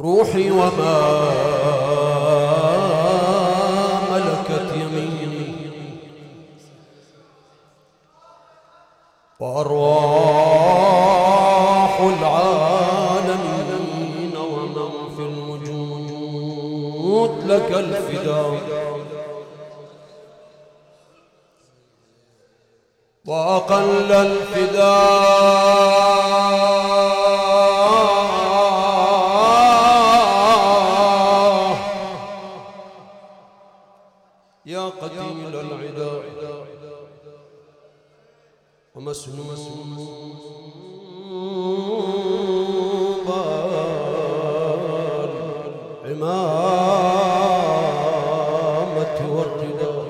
روحي وما ومسنوب العمامة والرداء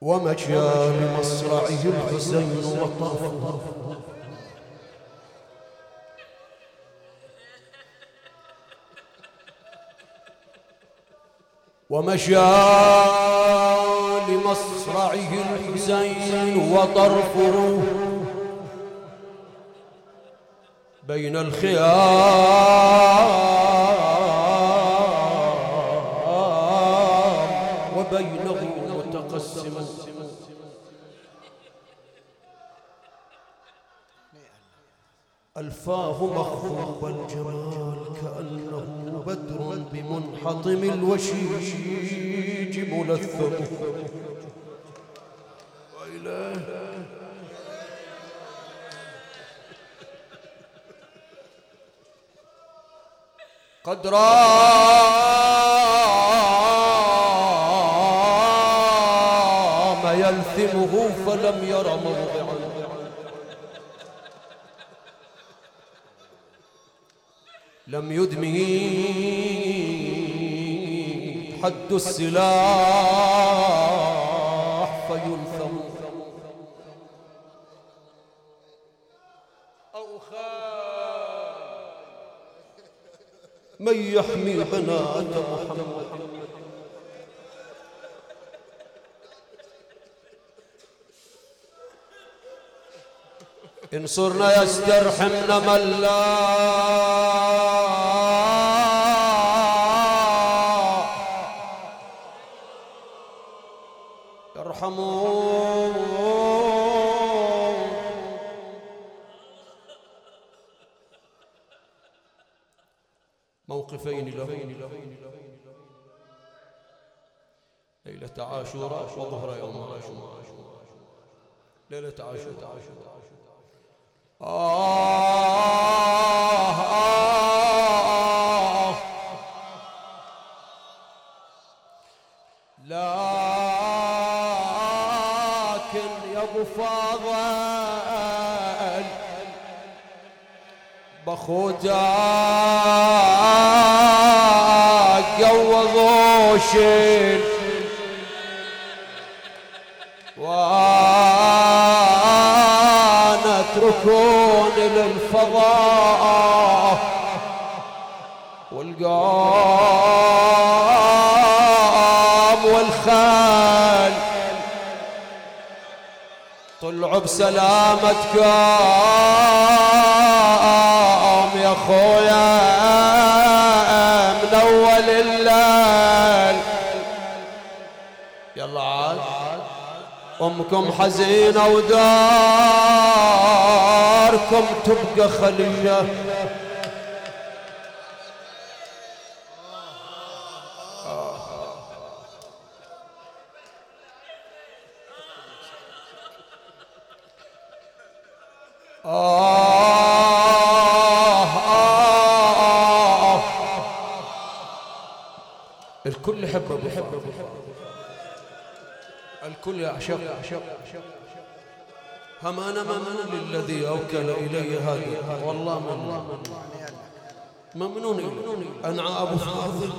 ومشى لمصرعه الحسين وطرفه ومشى لمصرعه الحسين وطرفه بين الخيام وبينه متقسم ألفاه مخفوق الجمال كأنه بدر بمنحطم الوشيج ملثم. وإله قد رام يلثمه فلم ير موضعا. لم يدمه حد السلاح فيلثم أو من يحمي بنات محمد؟ إن صرنا يسترحمنا من يرحمون موقفين له. ليلة عاشوراء وظهر يوم عاشوراء ليلة عاشوراء آه. فاضل بخوتك قوضوا شيل وأنا اتركون للفضاء. طلعوا بسلامتكم يا خويا من أول الليل. يلا عاد. أمكم حزينة وداركم تبقى خلية. الكل يحب أبو فاضل الكل يعشق هم أنا ممنون للذي أوكل الي هذا والله ممنون ممنون. أنعى أبو فاضل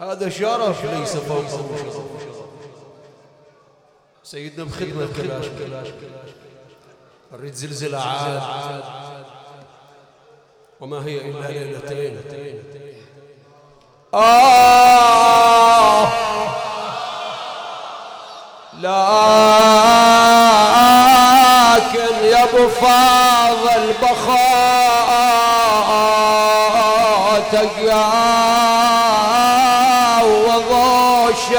هذا شرف ليس فوق شرف. سيدنا بخدمة كلاش. الريد زلزلة عاد. وما هي إلا ليلتين. آه. لكن يا أبو فاضل بخاتك يا وضوشل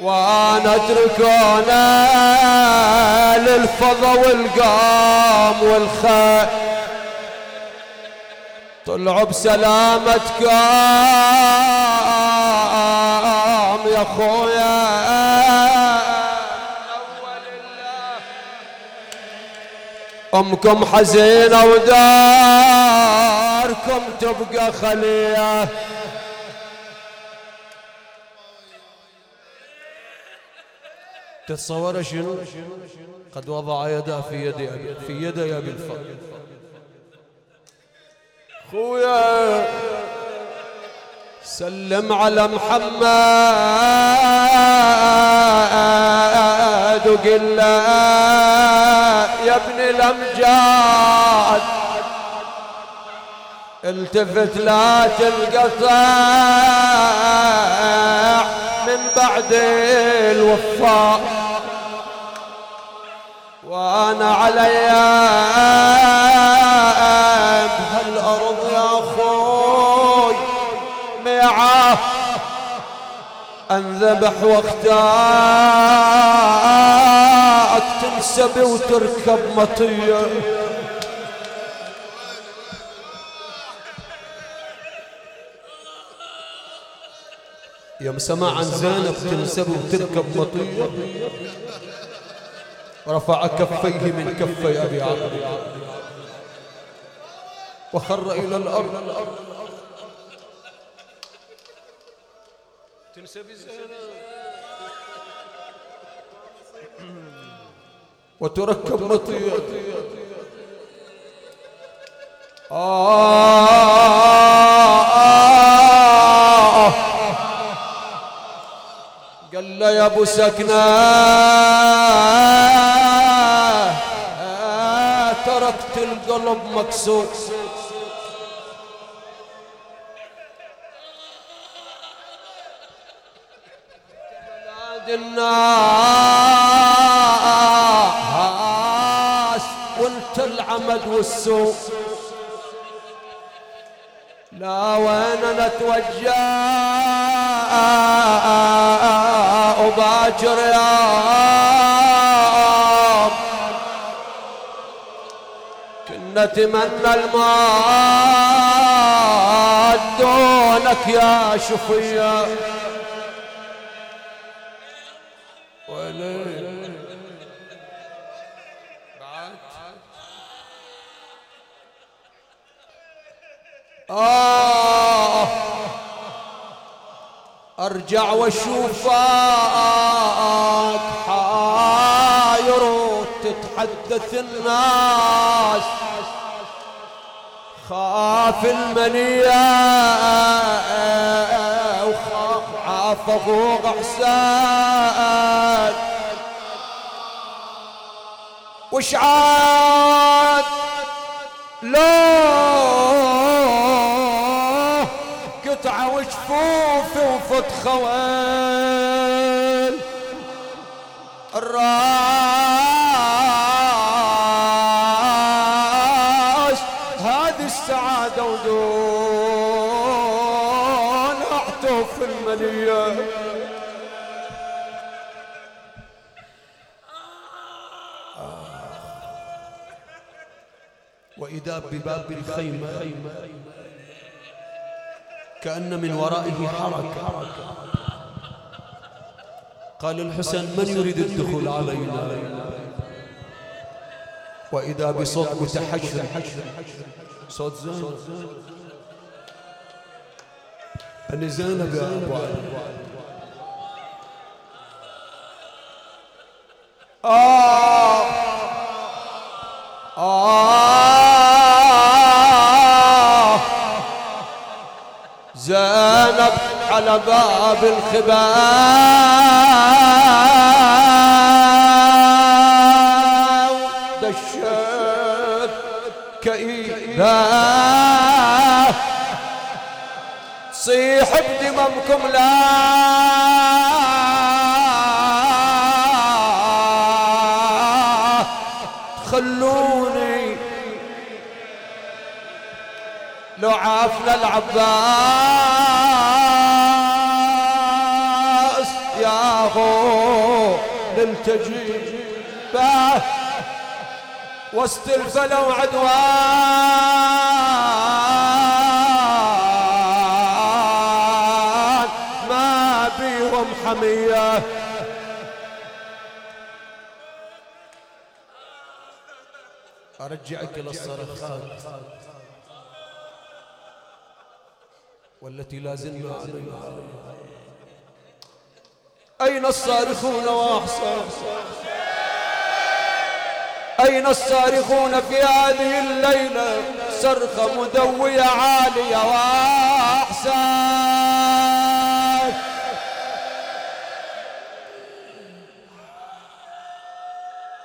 وأنا اتركونا للفضا والقام والخير. طلعوا بسلامتك. يا خويا أمكم حزينة وداركم تبقى خلية. تتصور شنو؟ قد وضع يده في يد في يد أبي الفضل. خويا سلم على محمد وقل له يا ابن الأمجاد. التفت لا تنقطع من بعد الوفاء. وأنا علي انذبح واختاك تنسب وتركب مطية. يوم سمع عن زينب تنسب وتركب مطية. رفع كفيه من كفي أبي عبد وخر إلى الأرض. زينب وتركب مطيه آه قال له يا ابو سكنه تركت القلب مكسور الناس وانت العمد والسوء. لا وين نتوجه وباكر يا كنا نتمنى الماء دونك يا شفيه أرجع وأشوفك حاير وتتحدث الناس. خاف المنية وخاف عافظ غحسان وش عاد؟ لو قطعة وجفوفي وفت خويل الراس هذه السعادة ودون أعطف المنية وإذا بباب الخيمة كأن من ورائه حركة. قال الحسن من يريد الدخول علينا؟ وإذا بصوت متحجر صوت زينب أنا أبو علي آه! على باب الخباء دشت كئيبا صيح بدممكم لا. خلوني لو عافنا هو نلتجي به وسط الفلا وعدوان. ما بيهم حمية. أرجعك إلى الصرخات والتي لا زلنا عليها. أين الصارخون وأحصى؟ أين الصارخون في هذه الليلة؟ صرخة مدوية عالية وأحسان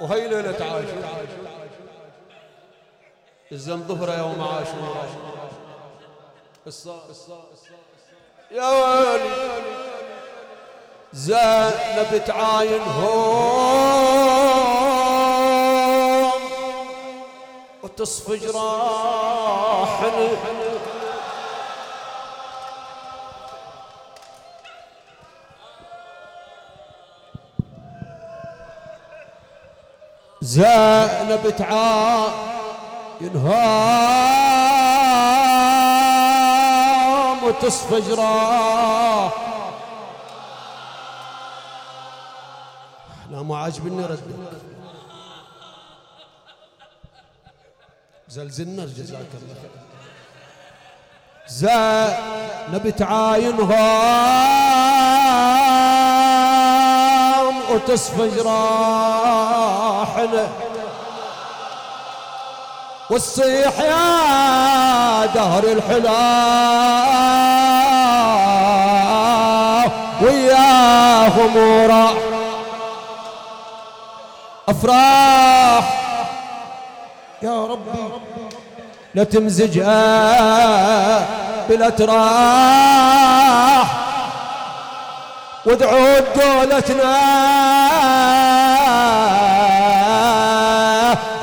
وهي ليلة عاشور. الزم ظهر يوم عاشور. يا ويلي. زينب تعاين هون وتصفي جراحنا زينب تعاين هون وتصفي جراح لا مو عاجبني ردك زلزلنا جزاك الله خير. زينب تعاينهم وتصفى جراحنا والصيح يا دهر الحلا. وياهم وراح أفراح. يا ربي لا تمزجها بالأتراح. وادعوا دولتنا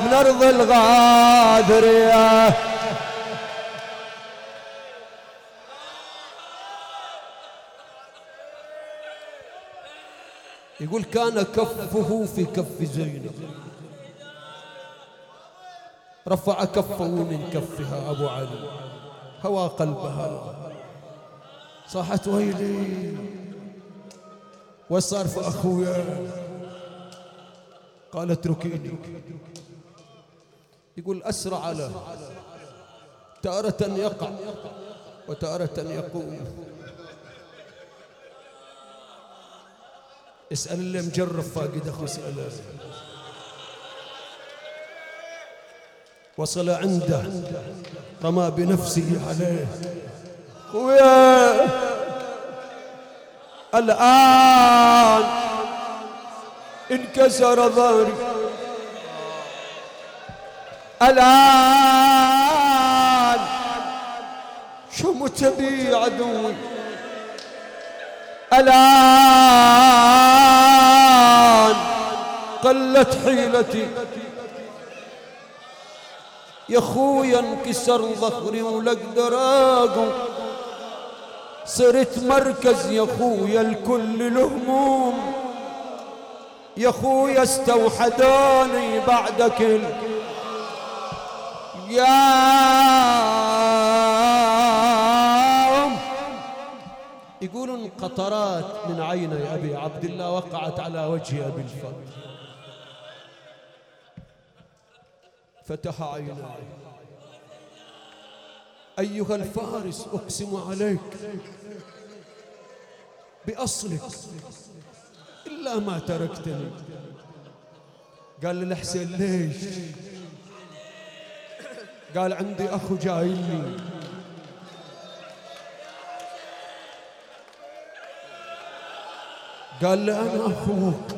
من أرض الغادريه يقول كان كفه في كف زينب. رفع كفه من كفها أبو علي. هوى قلبها. صاحت ويلي. وصار في أخويا؟ قال اتركيني. يقول أسرع له. تارة يقع وتارة يقوم. اسأل اللي مجرب فاقد أخو اسأله وصل عنده رمى بنفسه عليه. ويا الآن انكسر ظهري. الآن شمت بي عدوي. الآن قلت حيلتي. يا خويا انكسر ظهري ولا أقدر صرت مركز يا خويا الكل الهموم يا خويا استوحدوني بعدك ال... يا يقولون قطرات من عيني أبي عبد الله وقعت على وجه أبي الفضل. فتح عيناه أيها الفارس أقسم عليك بأصلك إلا ما تركتني. قال للحسين ليش؟ قال عندي أخو جايني قال لي أنا أخوك.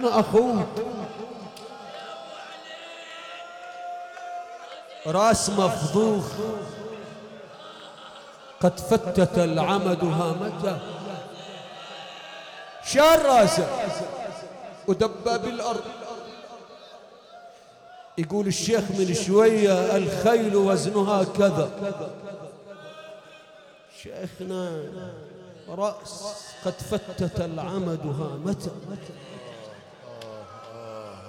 أنا أخوك. رأس مفضوخ. قد فتت العمد هامته شال راسه ودب بالأرض. يقول الشيخ من شوية الخيل وزنها كذا. شيخنا رأس قد فتت العمدها متى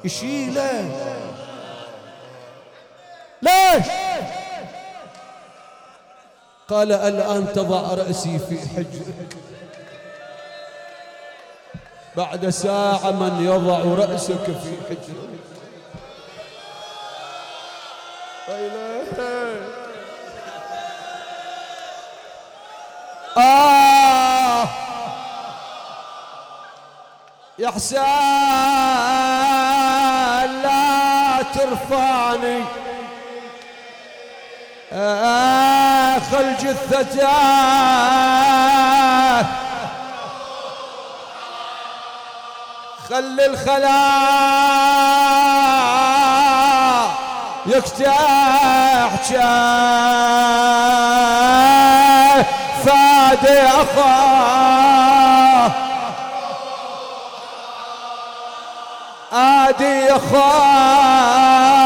يشيله ليش؟ قال الآن تضع رأسي في حجرك بعد ساعة من يضع رأسك في حجرك آه. يا حسين. لا ترفعني آه خل الخلاء يكتح فادي أخاه آدي أخاه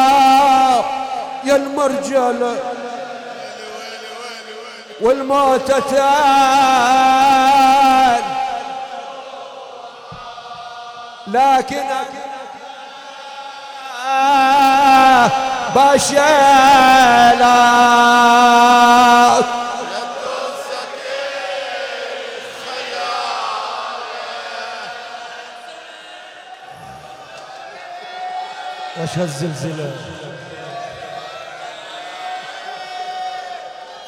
يا المرجل والموتتان لكن بشيلك وش هالزلزلة؟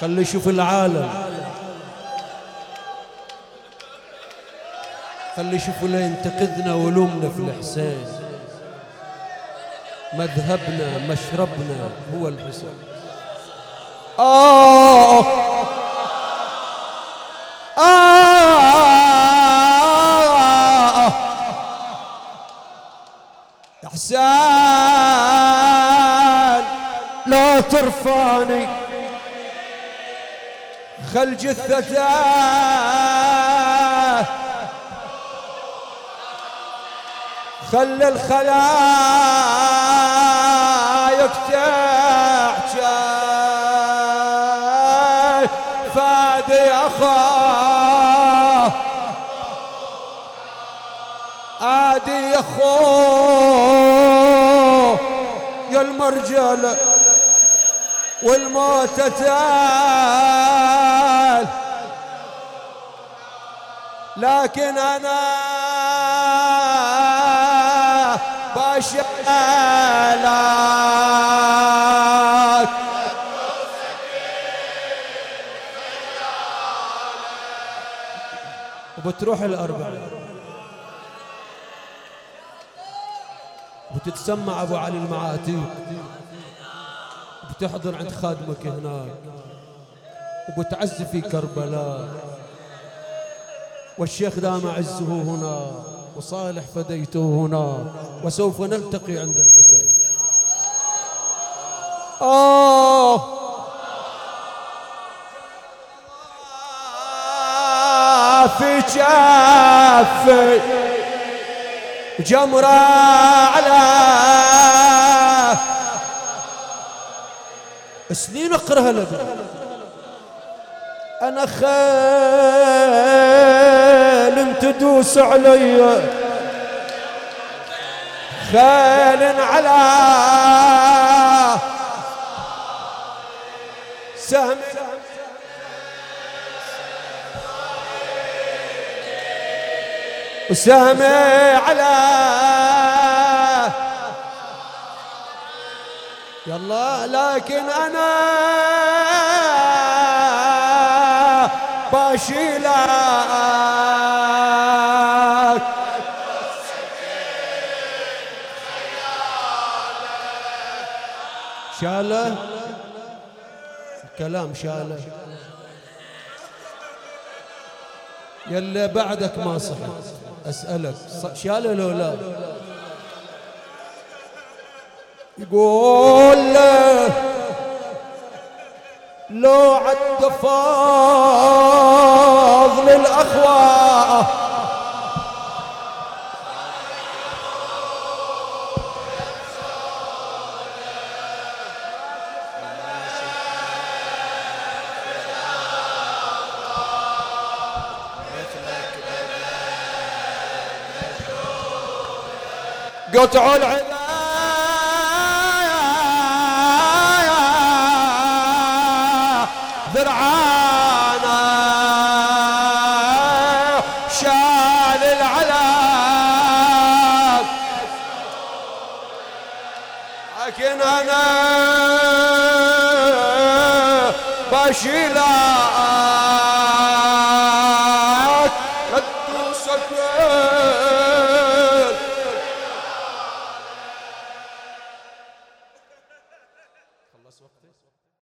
خلي يشوف العالم. خلي يشوفوا لا ينتقدنا ولومنا في الحسين. مذهبنا مشربنا هو الحسين. آه! آه! حسين لا ترفعني. خل جثته خل الخلايق تحجى فادي أخاه عادي أخوه يا المرجل. والموت تال. لكن أنا بشالك وبتروح الأربعة وتتسمع أبو علي المعاتيق. بتحضر عند خادمك هناك. وبتعز في كربلاء. والشيخ دام عزه هنا وصالح فديته هنا وسوف نلتقي عند الحسين. آه! في جافي جمرة على سنين أقرأها لك أنا خيل تدوس علي. خيل على سهم. وسامي على يلا لكن أنا باشيلك. شاله؟ الكلام شاله. يلا بعدك ما صحت أسألك شاله لو لا؟ يقول لو عد فاضل الأخوة. قطعوا العذاب